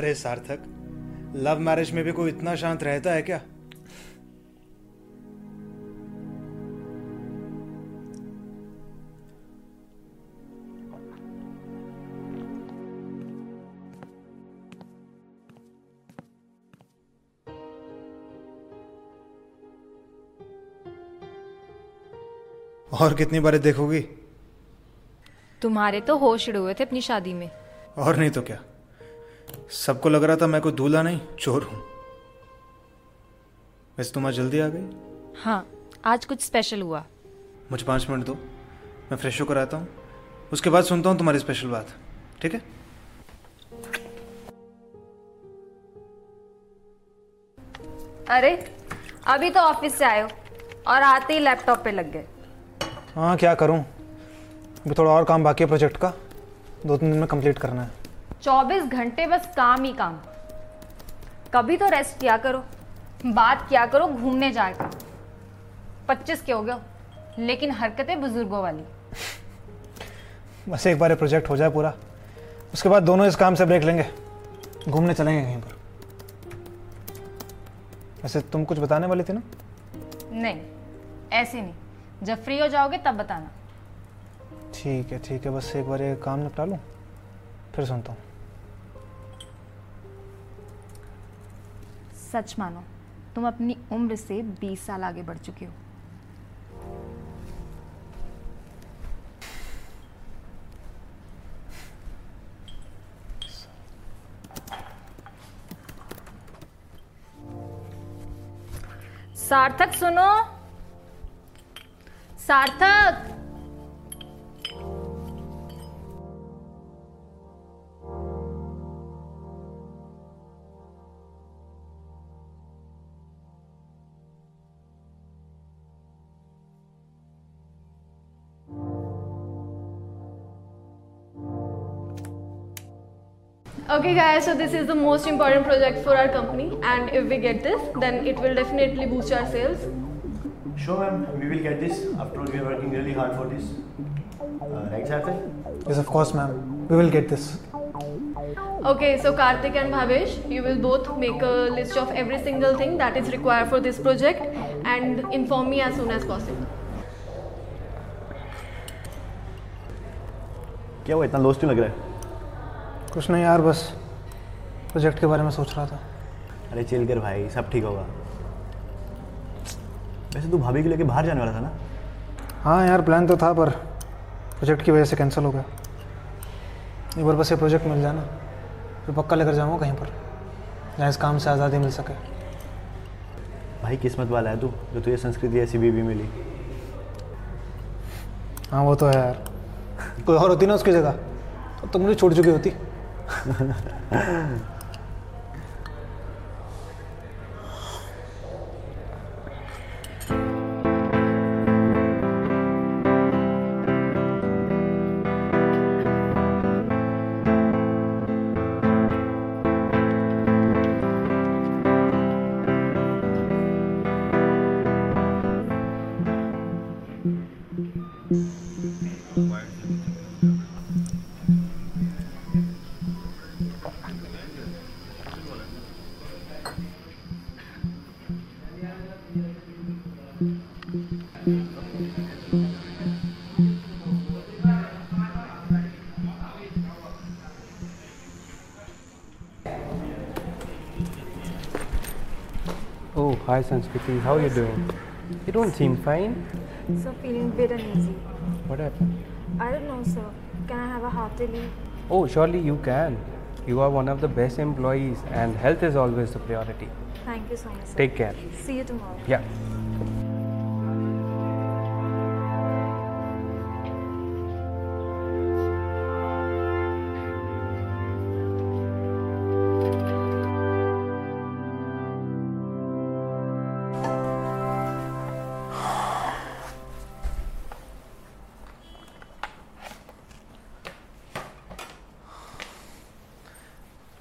अरे सार्थक love marriage में भी कोई इतना शांत रहता है क्या? और कितनी बार देखोगी? तुम्हारे तो होश उड़े हुए थे अपनी शादी में। और नहीं तो क्या? सबको लग रहा था मैं कोई दूल्हा नहीं चोर हूँ। वैसे तुम आज जल्दी आ गई? हाँ आज कुछ स्पेशल हुआ। मुझे पाँच मिनट दो मैं फ्रेश होकर आता हूँ। उसके बाद सुनता हूँ तुम्हारी स्पेशल बात ठीक है? अरे अभी तो ऑफ़िस से आए हो और आते ही लैपटॉप पे लग गए। हाँ क्या करूँ? अभी थोड़ा और काम बाकी है प्रोजेक्ट का। दो तीन दिन में कंप्लीट करना है। चौबीस घंटे बस काम ही काम। कभी तो रेस्ट किया करो बात किया करो घूमने जाए का पच्चीस के हो गए लेकिन हरकतें बुज़ुर्गों वाली। बस एक बार ये प्रोजेक्ट हो जाए पूरा उसके बाद दोनों इस काम से ब्रेक लेंगे घूमने चलेंगे कहीं पर। वैसे तुम कुछ बताने वाली थी ना? नहीं ऐसे नहीं। जब फ्री हो जाओगे तब बताना। ठीक है ठीक है बस एक बार ये काम निपटा लूँ फिर सुनता हूँ। सच मानो, तुम अपनी उम्र से 20 साल आगे बढ़ चुके हो। सार्थक सुनो। सार्थक! Okay, guys, so this is the most important project for our company, and if we get this, then it will definitely boost our sales. Sure, ma'am. We will get this. After all, we are working really hard for this. Uh, right, Sarthak? Yes, of course, ma'am. We will get this. Okay, so Karthik and Bhavesh, you will both make a list of every single thing that is required for this project and inform me as soon as possible. क्या हुआ इतना lost क्यों लग रहा है कुछ नहीं यार बस प्रोजेक्ट के बारे में सोच रहा था। अरे चिल कर भाई सब ठीक होगा। वैसे तू भाभी को लेके बाहर जाने वाला था ना? हाँ यार प्लान तो था पर प्रोजेक्ट की वजह से कैंसिल हो गया। एक बार बस ये प्रोजेक्ट मिल जाए ना फिर पक्का लेकर जाऊँगा कहीं पर जहाँ इस काम से आज़ादी मिल सके। भाई किस्मत वाला है तू जो तुझे संस्कृति ऐसी बीवी मिली। हाँ वो तो है यार। कोई और होती ना उसकी जगह तो मुझे छोड़ चुकी होती। ハハハハ。Hi Sanskriti, how are you doing? You don't seem fine. So feeling a bit uneasy. What happened? I don't know, sir. Can I have a half day leave? Oh, surely you can. You are one of the best employees, and health is always the priority. Thank you so much, sir. Take care. See you tomorrow. Yeah.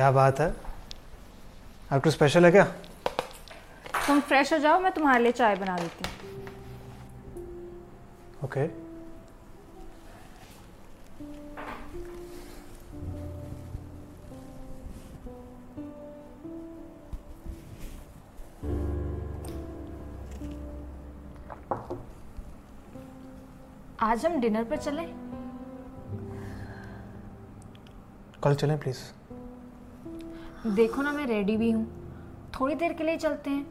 क्या बात है? आज कुछ special है क्या? तुम fresh हो जाओ मैं तुम्हारे लिए चाय बना देती हूँ। ओके आज हम डिनर पर चलें? कल चलें प्लीज़ देखो ना मैं रेडी भी हूँ। थोड़ी देर के लिए चलते हैं।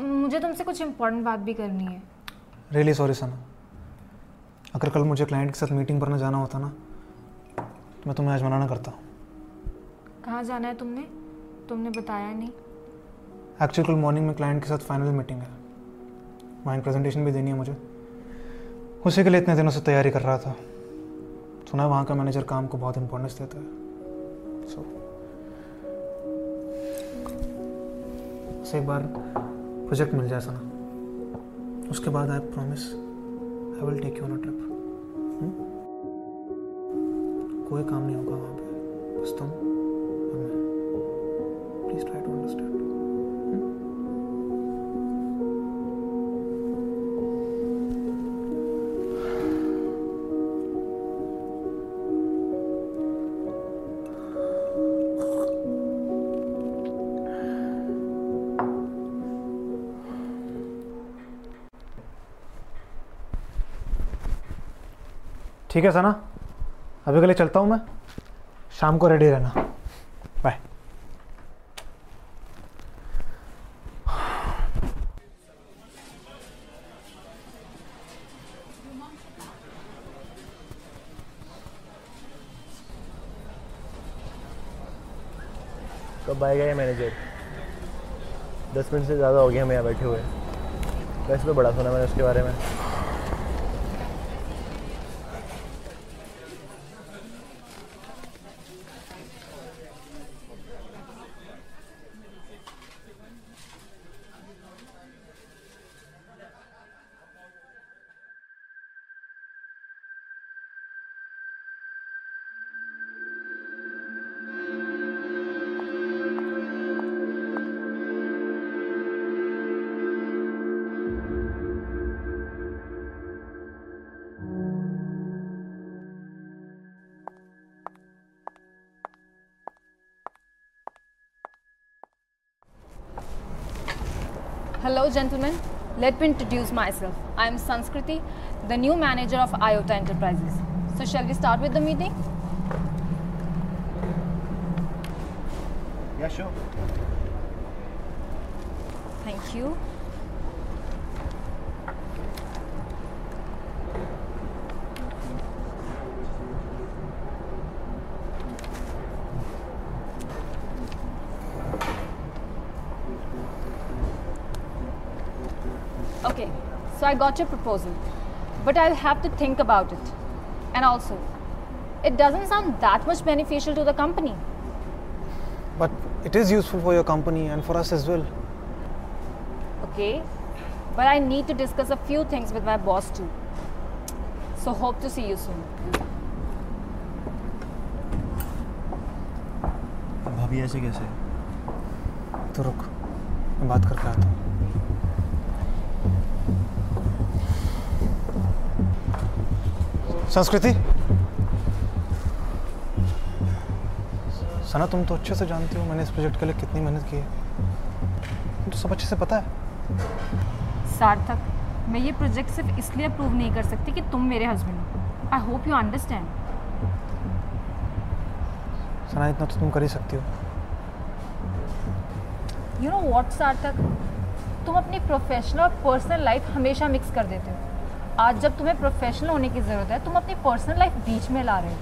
मुझे तुमसे कुछ इम्पोर्टेंट बात भी करनी है। रियली सॉरी सना अगर कल मुझे क्लाइंट के साथ मीटिंग पर ना जाना होता ना तो मैं तुम्हें आज मना ना करता। कहाँ जाना है तुमने? तुमने बताया नहीं। एक्चुअली कल मॉर्निंग में क्लाइंट के साथ फाइनल मीटिंग है। माइंड प्रेजेंटेशन भी देनी है मुझे। उसी के लिए इतने दिनों से तैयारी कर रहा था। सुना है वहाँ का मैनेजर काम को बहुत इंपॉर्टेंस देता है। सो so, एक बार प्रोजेक्ट मिल जाए सना। उसके बाद I promise I will take you on a trip कोई काम नहीं होगा वहाँ पे। बस तुम प्लीज़ ट्राई टू अंडरस्टैंड ठीक है सना? अभी के लिए चलता हूँ मैं। शाम को रेडी रहना। बाय कब आएगा ये मैनेजर दस मिनट से ज़्यादा हो गया हम यहाँ बैठे हुए। वैसे तो बड़ा सुना मैंने उसके बारे में। Hello gentlemen, let me introduce myself. I am Sanskriti, the new manager of IOTA Enterprises. So shall we start with the meeting? Yeah, sure. Thank you. so I got your proposal, but I'll have to think about it. And also, it doesn't sound that much beneficial to the company. But it is useful for your company and for us as well. Okay, but I need to discuss a few things with my boss too. So, hope to see you soon. भाभी ऐसे कैसे तो रुक मैं बात करके आता हूँ संस्कृति? सना तुम तो अच्छे से जानती हो मैंने इस प्रोजेक्ट के लिए कितनी मेहनत की है। तुम तो सब अच्छे से पता है। सार्थक मैं ये प्रोजेक्ट सिर्फ़ इसलिए अप्रूव नहीं कर सकती कि तुम मेरे हस्बैंड हो। I hope you understand Sana इतना तो तुम कर ही सकती हो। यू नो वॉट सार्थक? तुम अपनी प्रोफेशनल और पर्सनल लाइफ हमेशा मिक्स कर देते हो। आज जब तुम्हें प्रोफेशनल होने की ज़रूरत है, तुम अपनी पर्सनल लाइफ बीच में ला रहे हो।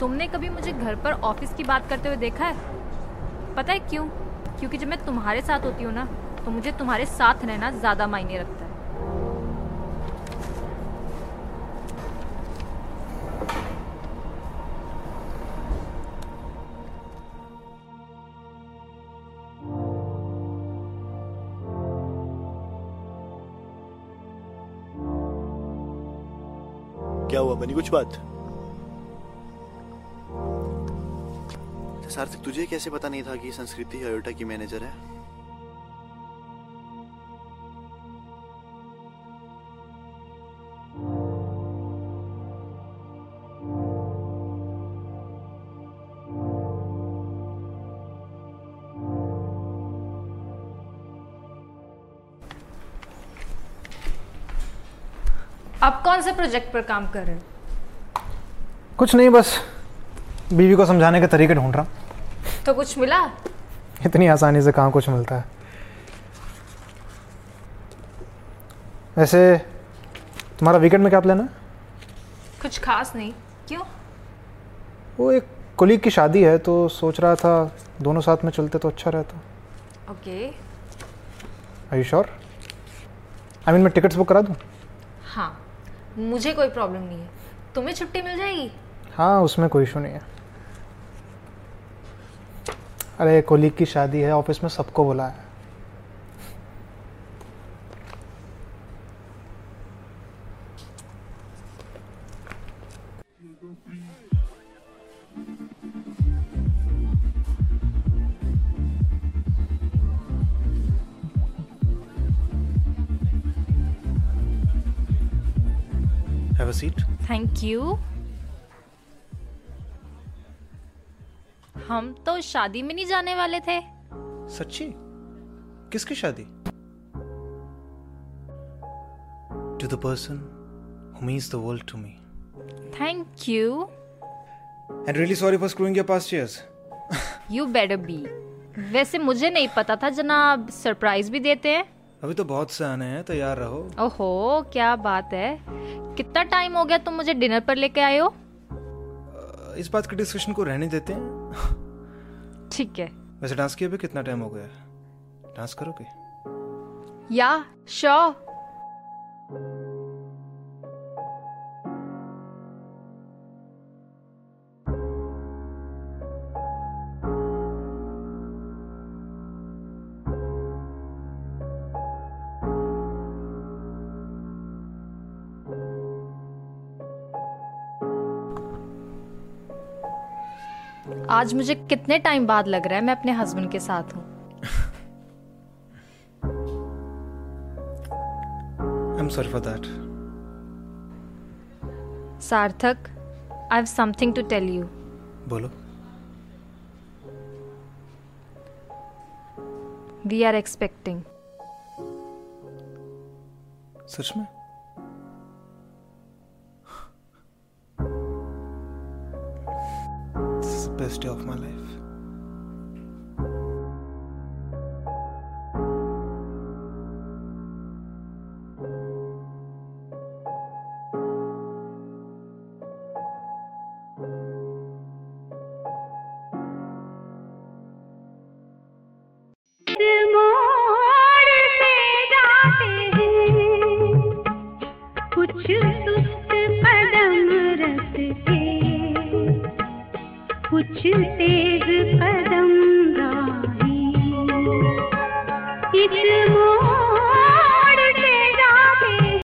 तुमने कभी मुझे घर पर ऑफ़िस की बात करते हुए देखा है? पता है क्यों? क्योंकि जब मैं तुम्हारे साथ होती हूँ ना तो मुझे तुम्हारे साथ रहना ज़्यादा मायने रखता है। क्या हुआ? बनी कुछ बात? सार्थक, तुझे कैसे पता नहीं था कि संस्कृति अयोटा की मैनेजर है? अब कौन से प्रोजेक्ट पर काम कर रहे हो? कुछ नहीं बस बीवी को समझाने के तरीके ढूंढ रहा हूँ। तो कुछ मिला? इतनी आसानी से कहाँ कुछ मिलता है। वैसे तुम्हारा वीकेंड में क्या प्लान है? कुछ खास नहीं। क्यों? वो एक कोलीग की शादी है तो सोच रहा था दोनों साथ में चलते तो अच्छा रहता। Okay I you sure I mean मैं टिकट्स बुक करा दूँ? हाँ। मुझे कोई प्रॉब्लम नहीं है। तुम्हें छुट्टी मिल जाएगी? हाँ उसमें कोई इशू नहीं है। अरे कोलीग की शादी है, ऑफ़िस में सबको बुलाया। A seat. थैंक यू हम तो शादी में नहीं जाने वाले थे। सच्ची? किसकी शादी? To the person who means the world to me. Thank you and really sorry for screwing your past years. You better be वैसे मुझे नहीं पता था जनाब। सरप्राइज़ भी देते हैं। अभी तो बहुत से आने हैं तैयार रहो। ओहो क्या बात है। कितना टाइम हो गया तुम मुझे डिनर पर लेके आए हो? इस बात के डिस्कशन को रहने देते हैं। ठीक है। वैसे डांस किए भी कितना टाइम हो गया डांस करोगे? या श्योर आज मुझे कितने टाइम बाद लग रहा है मैं अपने हस्बैंड के साथ हूँ। Sarthak I have something to tell you बोलो। वी आर एक्सपेक्टिंग सच में? Best day of my life.